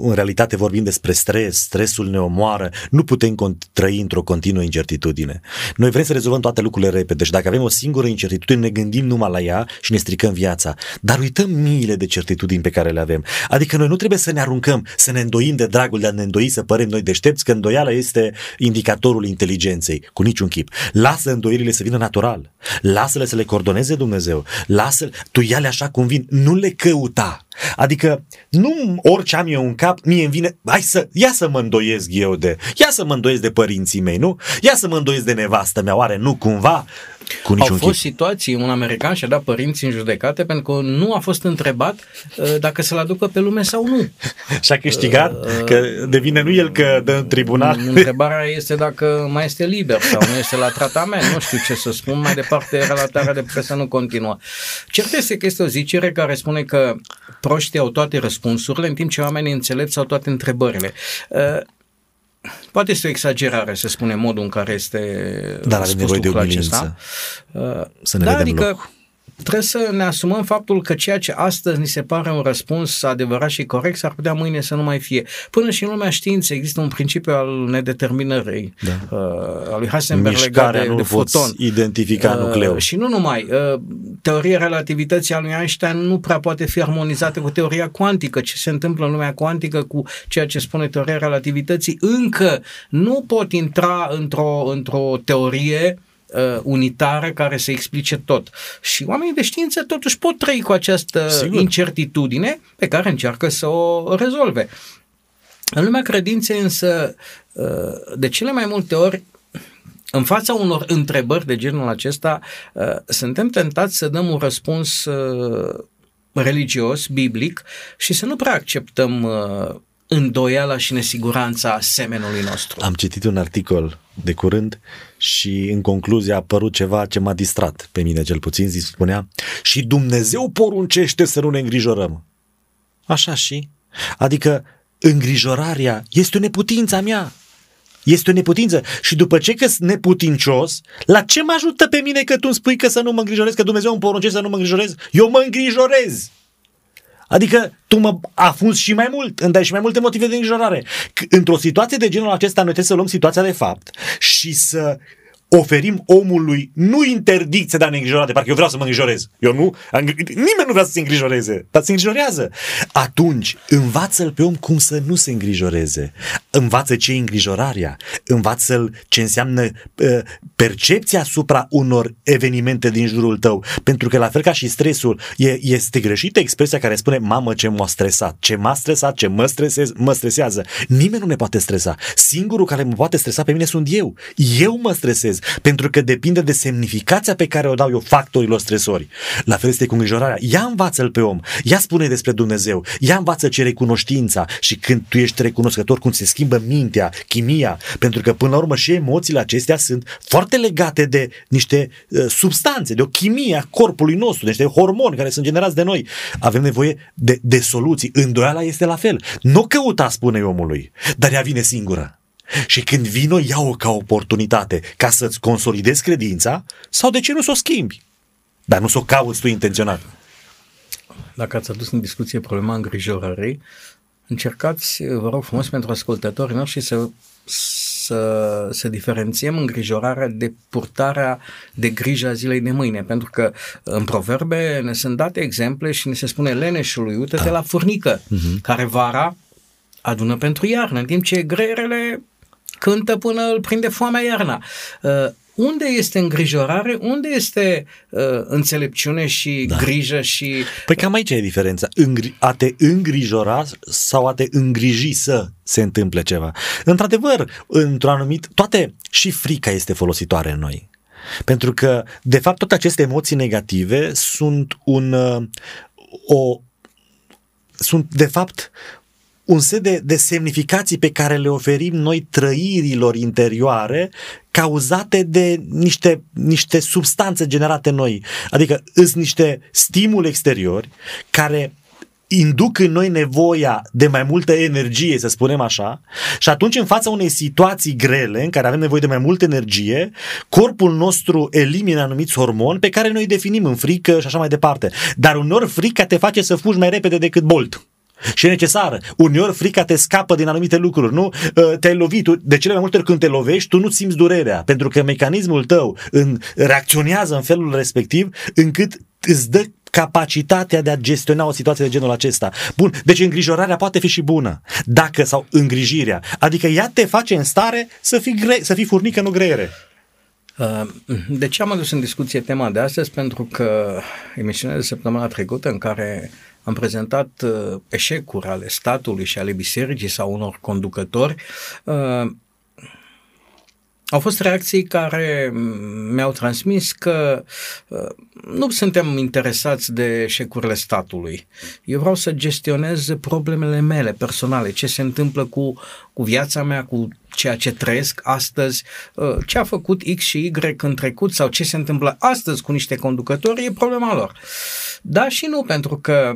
în realitate vorbim despre stres, stresul ne omoară, nu putem trăi într-o continuă incertitudine. Noi vrem să rezolvăm toate lucrurile repede și dacă avem o singură incertitudine, ne gândim numai la ea și ne stricăm viața. Dar uităm miile de certitudini pe care le avem. Adică noi nu trebuie să ne aruncăm, să ne îndoim de dragul de a ne îndoi, să părem noi deștepți, că îndoiala este indicatorul inteligenței, cu niciun chip. Lasă îndoirile să vină natural. Lasă lasă-le să le coordoneze Dumnezeu, lasă tu ia-le așa cum vin, nu le căuta. Adică nu orice am eu în cap, mie îmi vine, hai să, ia să mă îndoiesc eu de, ia să mă îndoiesc de părinții mei, nu? Ia să mă îndoiesc de nevastă mea, oare nu cumva? Cu Au fost chip. situații, un american și-a dat părinții în judecate pentru că nu a fost întrebat uh, dacă să-l aducă pe lume sau nu. Și-a câștigat uh, că devine nu el că dă în tribunal. Întrebarea este dacă mai este liber sau nu este la tratament. Nu știu ce să spun, mai departe relatarea de presă nu continuă. Cert este că este o zicere care spune că proștii au toate răspunsurile, în timp ce oamenii înțelepți au toate întrebările. Uh, poate este o exagerare, să spunem, modul în care este Dar avem nevoie de o acesta. Uh, să ne da, vedem adică, loc trebuie să ne asumăm faptul că ceea ce astăzi ni se pare un răspuns adevărat și corect s-ar putea mâine să nu mai fie. Până și în lumea științei există un principiu al nedeterminării da. uh, al lui Heisenberg legat de, de foton. identifica uh, nucleul. Și nu numai. Uh, teoria relativității a lui Einstein nu prea poate fi armonizată cu teoria cuantică. Ce se întâmplă în lumea cuantică cu ceea ce spune teoria relativității încă nu pot intra într-o, într-o teorie uh, unitară care să explice tot. Și oamenii de știință totuși pot trăi cu această Sigur. incertitudine pe care încearcă să o rezolve. În lumea credinței însă, uh, de cele mai multe ori, în fața unor întrebări de genul acesta, uh, suntem tentați să dăm un răspuns uh, religios, biblic și să nu prea acceptăm îndoiala și nesiguranța semenului nostru. Am citit un articol de curând și în concluzie a apărut ceva ce m-a distrat pe mine cel puțin, zi spunea și Dumnezeu poruncește să nu ne îngrijorăm. Așa și? Adică îngrijorarea este o neputință a mea. Este o neputință. Și după ce că sunt neputincios, la ce mă ajută pe mine că tu îmi spui că să nu mă îngrijorez, că Dumnezeu îmi poruncește să nu mă îngrijorez? Eu mă îngrijorez. Adică tu mă afunzi și mai mult, îmi dai și mai multe motive de îngrijorare. Într-o situație de genul acesta noi trebuie să luăm situația de fapt și să oferim omului nu interdicție de a ne îngrijora, de parcă eu vreau să mă îngrijorez. Eu nu, nimeni nu vrea să se îngrijoreze, dar se îngrijorează. Atunci, învață-l pe om cum să nu se îngrijoreze. Învață ce e îngrijorarea, învață-l ce înseamnă uh, percepția asupra unor evenimente din jurul tău. Pentru că la fel ca și stresul, e, este greșită expresia care spune mamă ce m-a stresat, ce m-a stresat, ce mă, stresez, mă stresează. Nimeni nu ne poate stresa. Singurul care mă poate stresa pe mine sunt eu. Eu mă stresez pentru că depinde de semnificația pe care o dau eu factorilor stresori. La fel este cu îngrijorarea. Ia învață-l pe om, ia spune despre Dumnezeu, ia învață ce recunoștința și când tu ești recunoscător, cum se schimbă mintea, chimia, pentru că până la urmă și emoțiile acestea sunt foarte legate de niște uh, substanțe, de o chimie a corpului nostru, de niște hormoni care sunt generați de noi. Avem nevoie de, de soluții. Îndoiala este la fel. Nu căuta, spune omului, dar ea vine singură. Și când vino, ia-o ca oportunitate ca să-ți consolidezi credința sau de ce nu să o schimbi? Dar nu să o cauți tu intenționat. Dacă ați adus în discuție problema îngrijorării, încercați, vă rog frumos, pentru ascultătorii noștri să, să, să diferențiem îngrijorarea de purtarea de grijă a zilei de mâine, pentru că în proverbe ne sunt date exemple și ne se spune leneșului, uite-te da. la furnică, uh-huh. care vara adună pentru iarnă, în timp ce greierele cântă până îl prinde foamea iarna. Uh, unde este îngrijorare, unde este uh, înțelepciune și da. grijă și... Păi cam aici e diferența. Îngri- a te îngrijora sau a te îngriji să se întâmple ceva. Într-adevăr, într-un anumit... Toate, și frica este folositoare în noi. Pentru că, de fapt, toate aceste emoții negative sunt un... Uh, o, sunt, de fapt, un set de, de semnificații pe care le oferim noi trăirilor interioare cauzate de niște, niște substanțe generate noi. Adică sunt niște stimuli exteriori care induc în noi nevoia de mai multă energie, să spunem așa, și atunci în fața unei situații grele în care avem nevoie de mai multă energie, corpul nostru elimină anumiți hormoni pe care noi îi definim în frică și așa mai departe. Dar uneori frica te face să fugi mai repede decât Bolt. Și e necesară. Uneori frica te scapă din anumite lucruri, nu? Ă, te-ai lovit, de cele mai multe ori când te lovești, tu nu simți durerea, pentru că mecanismul tău în, reacționează în felul respectiv încât îți dă capacitatea de a gestiona o situație de genul acesta. Bun, deci îngrijorarea poate fi și bună, dacă sau îngrijirea, adică ea te face în stare să fii, gre- să fii furnică, nu greiere. Ă, de ce am adus în discuție tema de astăzi? Pentru că emisiunea de săptămâna trecută în care am prezentat uh, eșecuri ale statului și ale bisericii sau unor conducători, uh, au fost reacții care mi-au transmis că uh, nu suntem interesați de eșecurile statului. Eu vreau să gestionez problemele mele personale, ce se întâmplă cu, cu viața mea, cu ceea ce trăiesc astăzi, uh, ce a făcut X și Y în trecut sau ce se întâmplă astăzi cu niște conducători, e problema lor. Da și nu, pentru că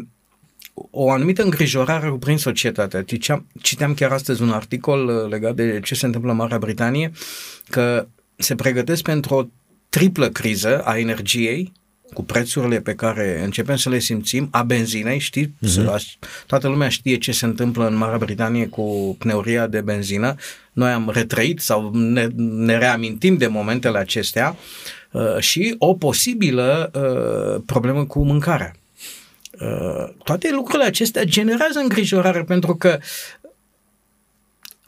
o anumită îngrijorare prin societatea. Citeam, citeam chiar astăzi un articol uh, legat de ce se întâmplă în Marea Britanie, că se pregătesc pentru o triplă criză a energiei, cu prețurile pe care începem să le simțim, a benzinei, știi, uh-huh. toată lumea știe ce se întâmplă în Marea Britanie cu pneuria de benzină, noi am retrăit sau ne, ne reamintim de momentele acestea uh, și o posibilă uh, problemă cu mâncarea. Uh, toate lucrurile acestea generează îngrijorare pentru că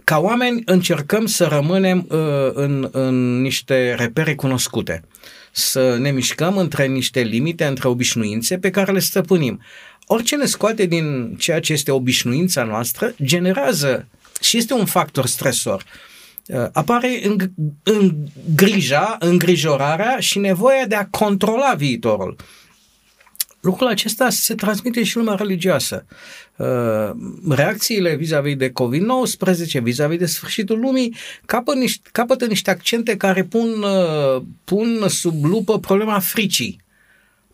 ca oameni încercăm să rămânem uh, în, în niște repere cunoscute, să ne mișcăm între niște limite, între obișnuințe pe care le stăpânim. Orice ne scoate din ceea ce este obișnuința noastră generează și este un factor stresor. Uh, apare în, în grija, îngrijorarea și nevoia de a controla viitorul. Lucrul acesta se transmite și lumea religioasă. Uh, reacțiile vis-a-vis de COVID-19, vis-a-vis de sfârșitul lumii, capătă niște, capătă niște accente care pun, uh, pun sub lupă problema fricii.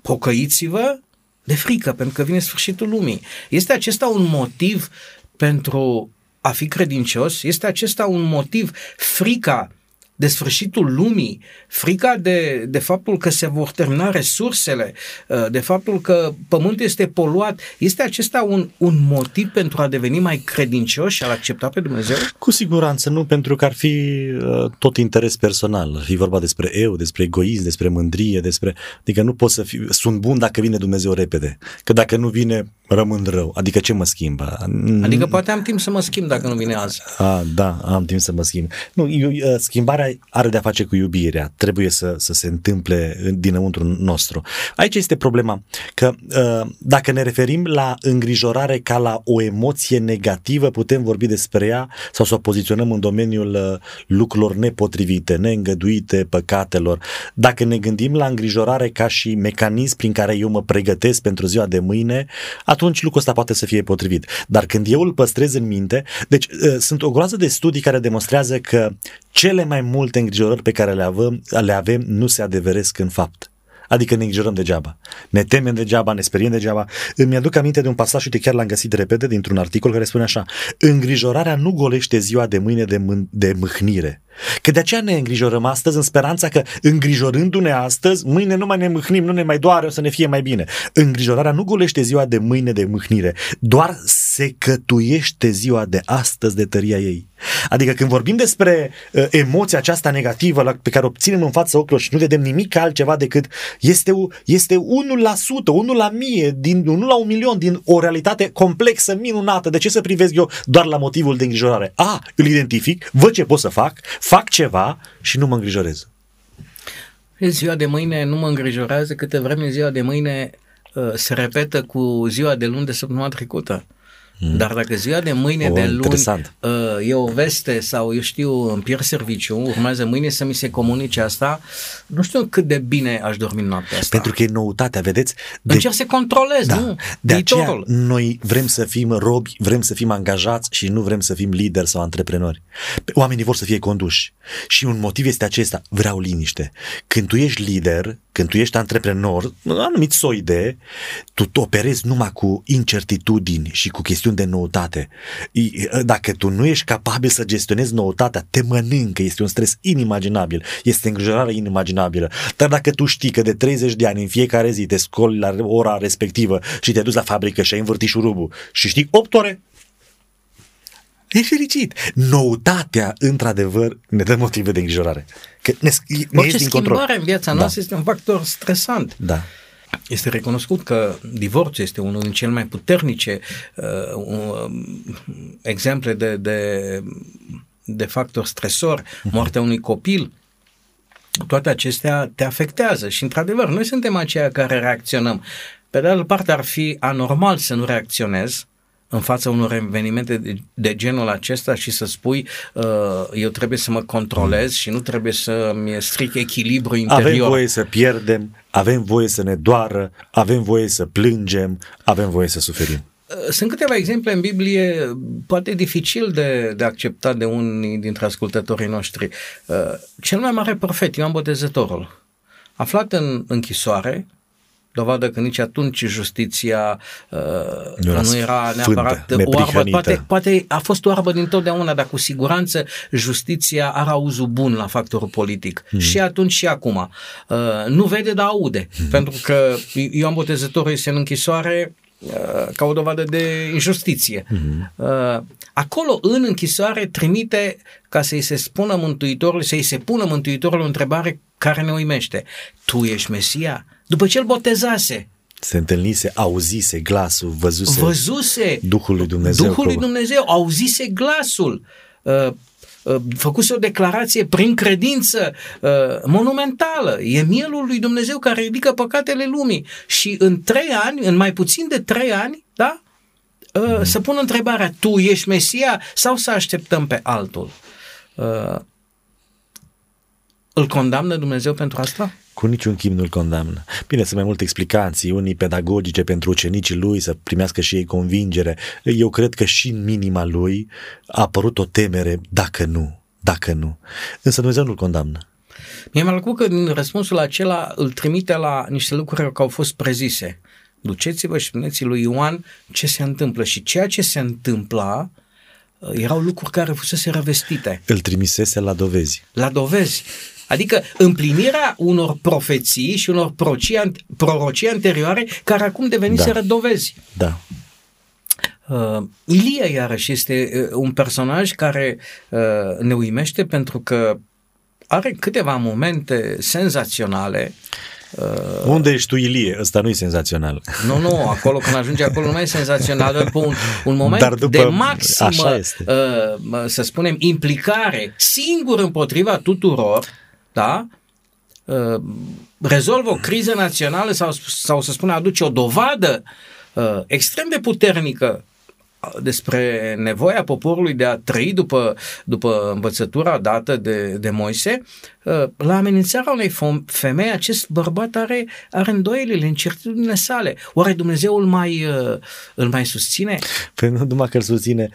Pocăiți-vă de frică, pentru că vine sfârșitul lumii. Este acesta un motiv pentru a fi credincios? Este acesta un motiv, frica de sfârșitul lumii, frica de, de faptul că se vor termina resursele, uh, de faptul că pământul este poluat, este acesta un, un motiv pentru a deveni mai credincios și a accepta pe Dumnezeu? Cu siguranță nu, pentru că ar fi uh, tot interes personal. Ar fi vorba despre eu, despre egoism, despre mândrie, despre... Adică nu pot să fiu... Sunt bun dacă vine Dumnezeu repede. Că dacă nu vine, rămân rău. Adică ce mă schimbă? Adică poate am timp să mă schimb dacă nu vine azi. A, da, am timp să mă schimb. Nu, eu, uh, schimbarea are de-a face cu iubirea. Trebuie să, să se întâmple dinăuntru nostru. Aici este problema că uh, dacă ne referim la îngrijorare ca la o emoție negativă, putem vorbi despre ea sau să o poziționăm în domeniul uh, lucrurilor nepotrivite, neîngăduite, păcatelor. Dacă ne gândim la îngrijorare ca și mecanism prin care eu mă pregătesc pentru ziua de mâine, atunci lucrul ăsta poate să fie potrivit. Dar când eu îl păstrez în minte, deci uh, sunt o groază de studii care demonstrează că cele mai multe îngrijorări pe care le avem, le avem nu se adeveresc în fapt. Adică ne îngrijorăm degeaba. Ne temem degeaba, ne speriem degeaba. Îmi aduc aminte de un pasaj, uite chiar l-am găsit repede dintr-un articol care spune așa Îngrijorarea nu golește ziua de mâine de, mân- de mâhnire. Că de aceea ne îngrijorăm astăzi în speranța că îngrijorându-ne astăzi, mâine nu mai ne mâhnim, nu ne mai doare, o să ne fie mai bine. Îngrijorarea nu golește ziua de mâine de mâhnire, doar se cătuiește ziua de astăzi de tăria ei. Adică când vorbim despre uh, emoția aceasta negativă la, pe care o obținem în fața ochilor și nu vedem nimic altceva decât este, este 1%, 1 la mie, din, 1 la un milion din o realitate complexă, minunată. De ce să privesc eu doar la motivul de îngrijorare? A, îl identific, văd ce pot să fac, fac ceva și nu mă îngrijorez. Ziua de mâine nu mă îngrijorează câte vreme ziua de mâine uh, se repetă cu ziua de luni de săptămâna trecută. Mm. Dar dacă ziua de mâine oh, de luni interesant. uh, e o veste sau eu știu îmi pierd serviciu, urmează mâine să mi se comunice asta, nu știu cât de bine aș dormi noaptea asta. Pentru că e noutatea, vedeți? De... Încerc să controlez, da. nu? De aceea noi vrem să fim robi, vrem să fim angajați și nu vrem să fim lideri sau antreprenori. Oamenii vor să fie conduși. Și un motiv este acesta, vreau liniște. Când tu ești lider, când tu ești antreprenor, anumit soi de, tu operezi numai cu incertitudini și cu chestiuni de noutate. Dacă tu nu ești capabil să gestionezi noutatea, te mănâncă, este un stres inimaginabil, este îngrijorare inimaginabilă. Dar dacă tu știi că de 30 de ani în fiecare zi te scoli la ora respectivă și te duci la fabrică și ai învârtit șurubul și știi 8 ore, E fericit. Noutatea, într-adevăr, ne dă motive de îngrijorare. Că ne, ne Orice din control. schimbare în viața da. noastră este un factor stresant. Da. Este recunoscut că divorțul este unul din cele mai puternice uh, uh, exemple de, de, de factor stresor, uh-huh. moartea unui copil, toate acestea te afectează și, într-adevăr, noi suntem aceia care reacționăm. Pe de altă parte, ar fi anormal să nu reacționezi în fața unor evenimente de, de genul acesta și să spui uh, eu trebuie să mă controlez și nu trebuie să-mi stric echilibru interior. Avem voie să pierdem, avem voie să ne doară, avem voie să plângem, avem voie să suferim. Uh, sunt câteva exemple în Biblie, poate dificil de, de acceptat de unii dintre ascultătorii noștri. Uh, cel mai mare profet, Ioan Botezătorul, aflat în închisoare, dovadă că nici atunci justiția uh, nu, nu era neapărat fântă, oarbă. Poate, poate a fost oarbă din totdeauna, dar cu siguranță justiția are auzul bun la factorul politic. Hmm. Și atunci și acum. Uh, nu vede, dar aude. Hmm. Pentru că Ioan Botezătorul este în închisoare uh, ca o dovadă de injustiție. Mm-hmm. Uh, acolo, în închisoare, trimite ca să-i se spună Mântuitorului, să-i se pună Mântuitorul o întrebare care ne uimește. Tu ești Mesia? După ce îl botezase. Se întâlnise, auzise glasul, văzuse, văzuse Duhul lui Dumnezeu. Duhul lui Dumnezeu, auzise glasul. Uh, uh, făcuse o declarație prin credință uh, monumentală. E mielul lui Dumnezeu care ridică păcatele lumii. Și în trei ani, în mai puțin de trei ani, da? Uh, mm. să pun întrebarea, tu ești Mesia sau să așteptăm pe altul? Uh, îl condamnă Dumnezeu pentru asta? Cu niciun chip nu-l condamnă. Bine, sunt mai multe explicații, unii pedagogice pentru ucenicii lui să primească și ei convingere. Eu cred că și în minima lui a apărut o temere, dacă nu, dacă nu. Însă Dumnezeu nu-l condamnă. Mie mi-a plăcut că din răspunsul acela îl trimite la niște lucruri care au fost prezise. Duceți-vă și spuneți lui Ioan ce se întâmplă și ceea ce se întâmpla uh, erau lucruri care fusese revestite. Îl trimisese la dovezi. La dovezi. Adică împlinirea unor profeții și unor prorocii anterioare care acum deveniseră da. dovezi. Da. Uh, Ilie, iarăși, este uh, un personaj care uh, ne uimește pentru că are câteva momente senzaționale. Uh, Unde ești tu, Ilie? Ăsta nu e senzațional. Nu, nu, acolo când ajunge acolo nu mai e senzațional, dar un, un moment Dar după, de maximă, așa este. Uh, să spunem, implicare, singur împotriva tuturor, da? Uh, rezolvă o criză națională sau, sau să spunem aduce o dovadă uh, extrem de puternică despre nevoia poporului de a trăi după, după învățătura dată de, de Moise, uh, la amenințarea unei femei, acest bărbat are, are îndoielile, incertitudinile sale. Oare Dumnezeu îl mai, uh, îl mai susține? Păi nu numai că îl susține,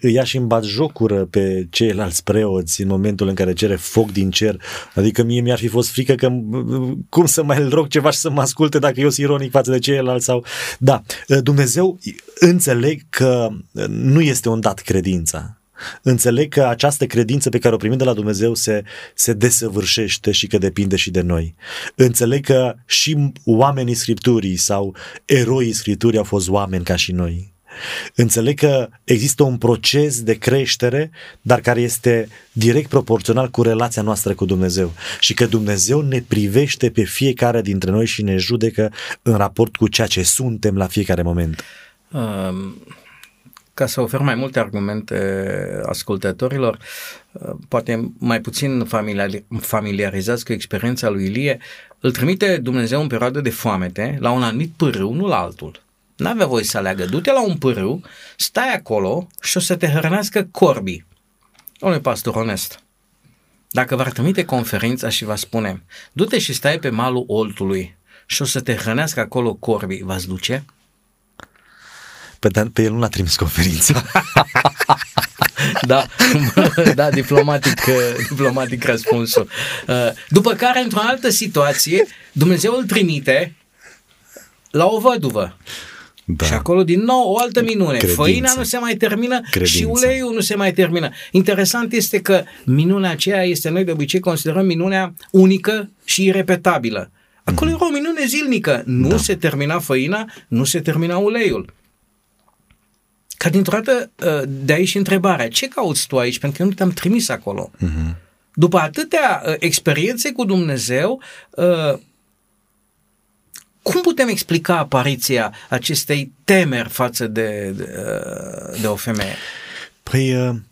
îi ia și în bat jocură pe ceilalți preoți în momentul în care cere foc din cer. Adică mie mi-ar fi fost frică că cum să mai îl rog ceva și să mă asculte dacă eu sunt ironic față de ceilalți sau... Da, Dumnezeu înțeleg că nu este un dat credința. Înțeleg că această credință pe care o primim de la Dumnezeu se, se desăvârșește și că depinde și de noi. Înțeleg că și oamenii Scripturii sau eroii Scripturii au fost oameni ca și noi. Înțeleg că există un proces de creștere, dar care este direct proporțional cu relația noastră cu Dumnezeu și că Dumnezeu ne privește pe fiecare dintre noi și ne judecă în raport cu ceea ce suntem la fiecare moment. Um ca să ofer mai multe argumente ascultătorilor, poate mai puțin familiarizați cu experiența lui Ilie, îl trimite Dumnezeu în perioadă de foamete la un anumit pârâu, nu la altul. N-avea voie să aleagă. Du-te la un pârâu, stai acolo și o să te hrănească corbii. Domnule pastor onest, dacă v-ar trimite conferința și va spune, du-te și stai pe malul oltului și o să te hrănească acolo corbii, v-ați duce? Pe, pe el nu l-a trimis conferința. da, da, diplomatic, diplomatic răspunsul. Uh, după care, într-o altă situație, Dumnezeu îl trimite la o văduvă. Da. Și acolo din nou o altă minune. Credință. Făina nu se mai termină Credință. și uleiul nu se mai termină. Interesant este că minunea aceea este, noi de obicei considerăm minunea unică și irepetabilă. Acolo mm. era o minune zilnică. Nu da. se termina făina, nu se termina uleiul. Ca dintr-o dată, uh, de aici și întrebarea, ce cauți tu aici? Pentru că eu nu te-am trimis acolo. Uh-huh. După atâtea uh, experiențe cu Dumnezeu, uh, cum putem explica apariția acestei temeri față de, de, de o femeie? Păi,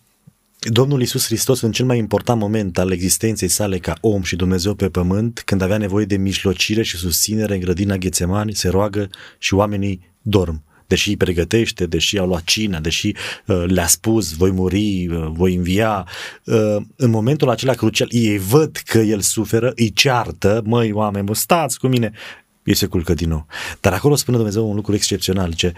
Domnul Isus Hristos în cel mai important moment al existenței sale ca om și Dumnezeu pe pământ, când avea nevoie de mijlocire și susținere în grădina Ghețemani, se roagă și oamenii dorm deși îi pregătește, deși au luat cina, deși uh, le-a spus voi muri, uh, voi învia, uh, în momentul acela crucial, ei văd că el suferă, îi ceartă, măi oameni, mă, stați cu mine, ei se culcă din nou. Dar acolo spune Dumnezeu un lucru excepțional, ce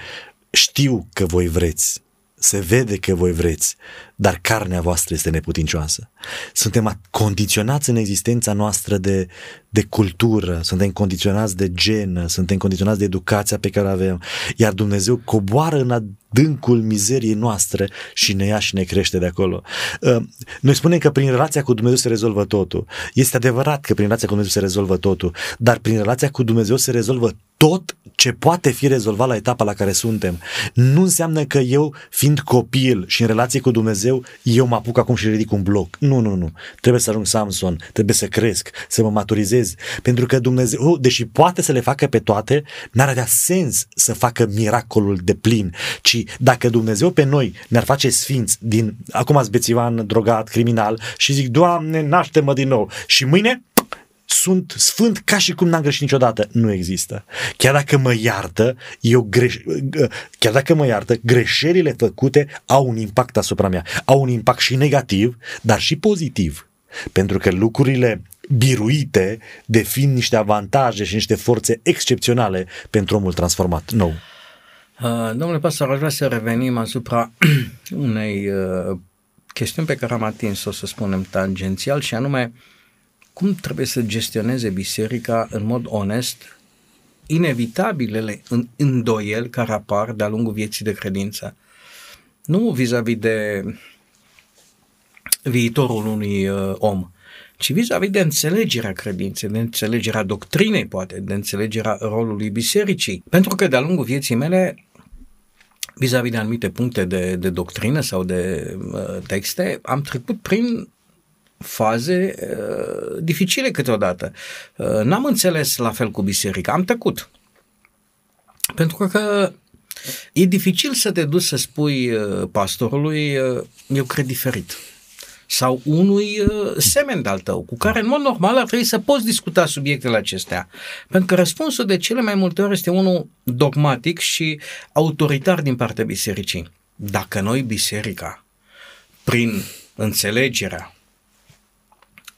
știu că voi vreți, se vede că voi vreți, dar carnea voastră este neputincioasă. Suntem condiționați în existența noastră de, de cultură, suntem condiționați de genă, suntem condiționați de educația pe care o avem, iar Dumnezeu coboară în adâncul mizeriei noastre și ne ia și ne crește de acolo. Uh, noi spunem că prin relația cu Dumnezeu se rezolvă totul. Este adevărat că prin relația cu Dumnezeu se rezolvă totul, dar prin relația cu Dumnezeu se rezolvă tot ce poate fi rezolvat la etapa la care suntem. Nu înseamnă că eu, fiind copil și în relație cu Dumnezeu, eu mă apuc acum și ridic un bloc. Nu, nu, nu. Trebuie să ajung Samson, trebuie să cresc, să mă maturizez. Pentru că Dumnezeu, oh, deși poate să le facă pe toate, n-ar avea sens să facă miracolul de plin. Ci dacă Dumnezeu pe noi ne-ar face sfinți din, acum ați bețivan, drogat, criminal și zic, Doamne, naște-mă din nou. Și mâine sunt sfânt ca și cum n-am greșit niciodată. Nu există. Chiar dacă mă iartă, eu greș... chiar dacă mă iartă, greșelile făcute au un impact asupra mea. Au un impact și negativ, dar și pozitiv. Pentru că lucrurile biruite de fiind niște avantaje și niște forțe excepționale pentru omul transformat nou. Uh, domnule pastor, aș vrea să revenim asupra unei uh, chestiuni pe care am atins-o, să spunem, tangențial și anume cum trebuie să gestioneze biserica în mod onest inevitabilele îndoieli care apar de-a lungul vieții de credință. Nu vis-a-vis de viitorul unui uh, om, ci vis-a-vis de înțelegerea credinței, de înțelegerea doctrinei, poate, de înțelegerea rolului bisericii. Pentru că de-a lungul vieții mele, vis-a-vis de anumite puncte de, de doctrină sau de uh, texte, am trecut prin faze uh, dificile câteodată. Uh, n-am înțeles la fel cu biserica, am tăcut. Pentru că e dificil să te duci să spui uh, pastorului, uh, eu cred diferit sau unui uh, semen de-al tău, cu care în mod normal ar trebui să poți discuta subiectele acestea. Pentru că răspunsul de cele mai multe ori este unul dogmatic și autoritar din partea bisericii. Dacă noi, biserica, prin înțelegerea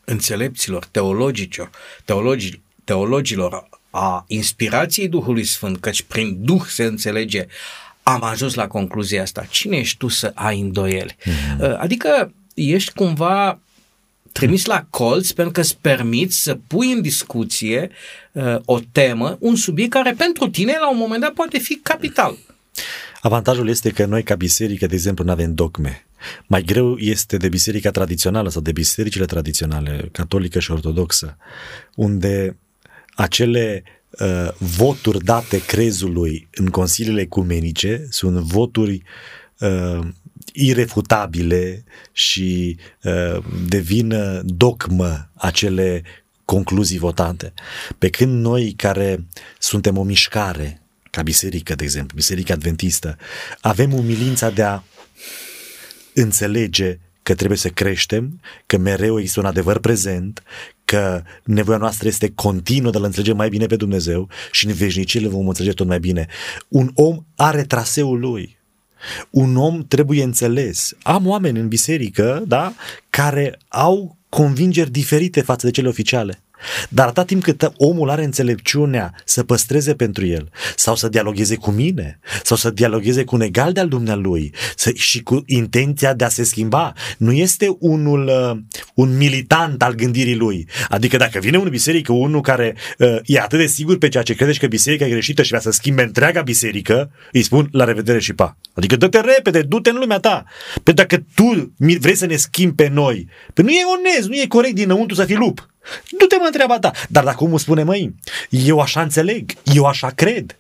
înțelepților, teologicilor, teologii, teologilor, a inspirației Duhului Sfânt, căci prin Duh se înțelege, am ajuns la concluzia asta. Cine ești tu să ai îndoieli? Mm-hmm. Adică ești cumva trimis la colț pentru că îți permiți să pui în discuție uh, o temă, un subiect care pentru tine la un moment dat poate fi capital. Avantajul este că noi ca biserică, de exemplu, nu avem dogme. Mai greu este de biserica tradițională sau de bisericile tradiționale, catolică și ortodoxă, unde acele uh, voturi date crezului în consiliile ecumenice sunt voturi uh, irefutabile și uh, devin dogmă acele concluzii votate. Pe când noi care suntem o mișcare, ca biserică, de exemplu, biserica adventistă, avem umilința de a înțelege că trebuie să creștem, că mereu există un adevăr prezent, că nevoia noastră este continuă de a înțelege mai bine pe Dumnezeu și în veșnicie le vom înțelege tot mai bine. Un om are traseul lui. Un om trebuie înțeles. Am oameni în biserică, da, care au convingeri diferite față de cele oficiale. Dar atât timp cât omul are înțelepciunea să păstreze pentru el, sau să dialogueze cu mine, sau să dialogueze cu un egal de-al dumnealui, să, și cu intenția de a se schimba, nu este unul, uh, un militant al gândirii lui. Adică dacă vine un biserică, unul care uh, e atât de sigur pe ceea ce crede că biserica e greșită și vrea să schimbe întreaga biserică, îi spun la revedere și pa. Adică dă-te repede, du-te în lumea ta. Pentru dacă tu vrei să ne schimbi pe noi, pe nu e onest, nu e corect dinăuntru să fii lup. Du-te mă treaba ta. Dar dacă omul spune, măi, eu așa înțeleg, eu așa cred,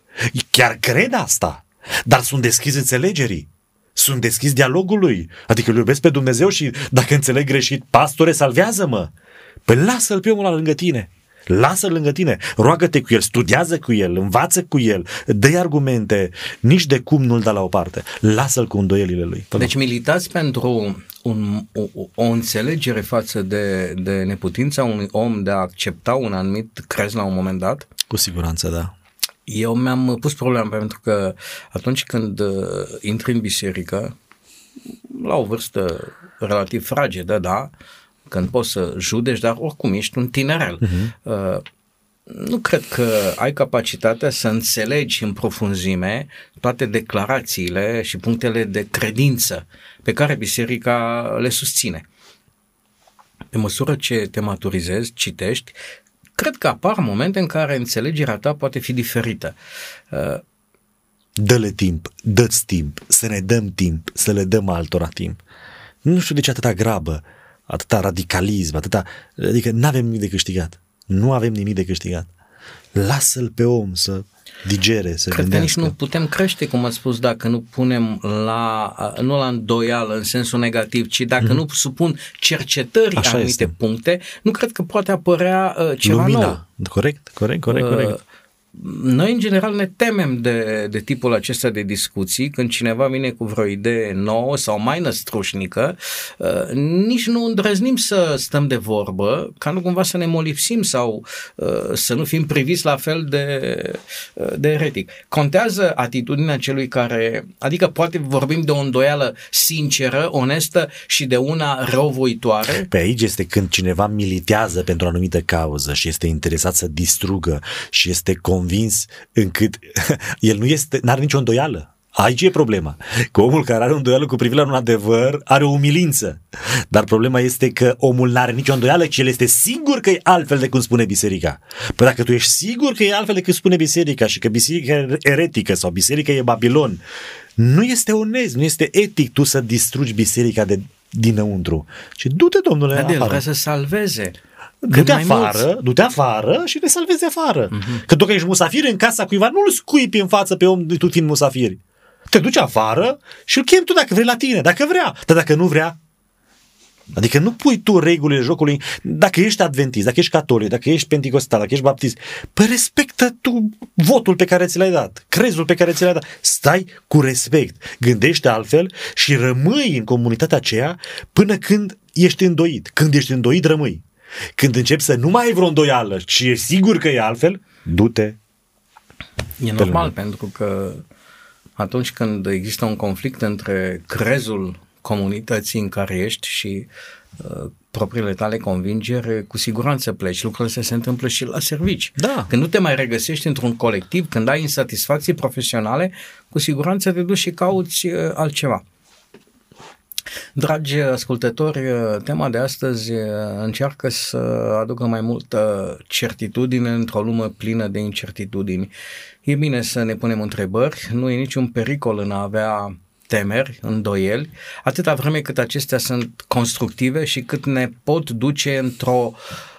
chiar cred asta, dar sunt deschis înțelegerii, sunt deschis dialogului, adică îl iubesc pe Dumnezeu și dacă înțeleg greșit, pastore, salvează-mă. Păi lasă-l pe omul la lângă tine. Lasă-l lângă tine, roagă-te cu el, studiază cu el, învață cu el, dă argumente, nici de cum nu-l da la o parte. Lasă-l cu îndoielile lui. Deci militați pentru un, o, o înțelegere față de, de neputința unui om de a accepta un anumit crez la un moment dat? Cu siguranță, da. Eu mi-am pus problema pentru că atunci când uh, intri în biserică, la o vârstă relativ fragedă, da, când poți să judeci, dar oricum ești un tinerel. Uh-huh. Uh, nu cred că ai capacitatea să înțelegi în profunzime toate declarațiile și punctele de credință pe care biserica le susține. Pe măsură ce te maturizezi, citești, cred că apar momente în care înțelegerea ta poate fi diferită. Uh, Dă-le timp, dă-ți timp, să ne dăm timp, să le dăm altora timp. Nu știu de ce atâta grabă, atâta radicalism, atâta... Adică nu avem nimic de câștigat. Nu avem nimic de câștigat. Lasă-l pe om să digere, să Cred gândească. că nici nu putem crește, cum ați spus, dacă nu punem la, nu la îndoială în sensul negativ, ci dacă mm. nu supun cercetării Așa anumite este. puncte, nu cred că poate apărea uh, ceva Lumina. nou. Corect, corect, corect, Uh, corect. Noi, în general, ne temem de, de tipul acesta de discuții, când cineva vine cu vreo idee nouă sau mai năstrușnică, uh, nici nu îndrăznim să stăm de vorbă, ca nu cumva să ne molipsim sau uh, să nu fim priviți la fel de, uh, de eretic. Contează atitudinea celui care, adică poate vorbim de o îndoială sinceră, onestă și de una răuvoitoare. Pe aici este când cineva militează pentru o anumită cauză și este interesat să distrugă și este convins convins încât el nu este, n-are nicio îndoială. Aici e problema. Că omul care are o îndoială cu privire la un adevăr are o umilință. Dar problema este că omul n-are nicio îndoială, ci el este sigur că e altfel de cum spune biserica. Păi dacă tu ești sigur că e altfel de cum spune biserica și că biserica e eretică sau biserica e Babilon, nu este onest, nu este etic tu să distrugi biserica de dinăuntru. Și du-te, domnule, Adel, vrea să salveze du-te afară, du-te afară și te salvezi de afară. Uh-huh. Că tu că ești musafir în casa cuiva, nu-l scuipi în față pe om tu fiind musafir. Te duci afară și îl chem tu dacă vrei la tine, dacă vrea. Dar dacă nu vrea, Adică nu pui tu regulile jocului, dacă ești adventist, dacă ești catolic, dacă ești penticostal, dacă ești baptist, păi respectă tu votul pe care ți l-ai dat, crezul pe care ți l-ai dat. Stai cu respect, gândește altfel și rămâi în comunitatea aceea până când ești îndoit. Când ești îndoit, rămâi. Când începi să nu mai ai vreo îndoială, ci e sigur că e altfel, du-te. E normal, lume. pentru că atunci când există un conflict între crezul comunității în care ești și uh, propriile tale convingeri, cu siguranță pleci. Lucrurile se întâmplă și la servici. Da. Când nu te mai regăsești într-un colectiv, când ai insatisfacții profesionale, cu siguranță te duci și cauți uh, altceva. Dragi ascultători, tema de astăzi încearcă să aducă mai multă certitudine într-o lume plină de incertitudini. E bine să ne punem întrebări, nu e niciun pericol în a avea temeri, îndoieli, atâta vreme cât acestea sunt constructive și cât ne pot duce într-o,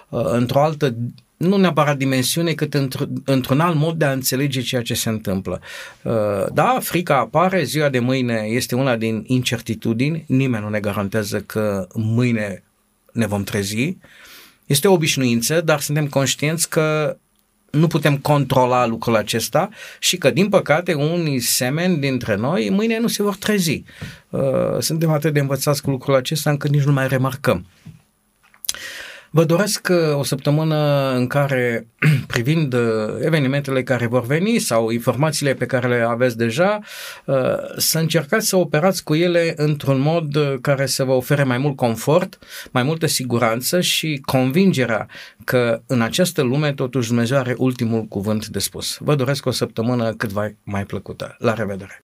într-o altă nu neapărat dimensiune, cât într- într-un alt mod de a înțelege ceea ce se întâmplă. Uh, da, frica apare, ziua de mâine este una din incertitudini, nimeni nu ne garantează că mâine ne vom trezi. Este o obișnuință, dar suntem conștienți că nu putem controla lucrul acesta și că, din păcate, unii semeni dintre noi mâine nu se vor trezi. Uh, suntem atât de învățați cu lucrul acesta încât nici nu mai remarcăm. Vă doresc uh, o săptămână în care, privind uh, evenimentele care vor veni sau informațiile pe care le aveți deja, uh, să încercați să operați cu ele într-un mod care să vă ofere mai mult confort, mai multă siguranță și convingerea că în această lume totuși Dumnezeu are ultimul cuvânt de spus. Vă doresc o săptămână cât mai plăcută. La revedere!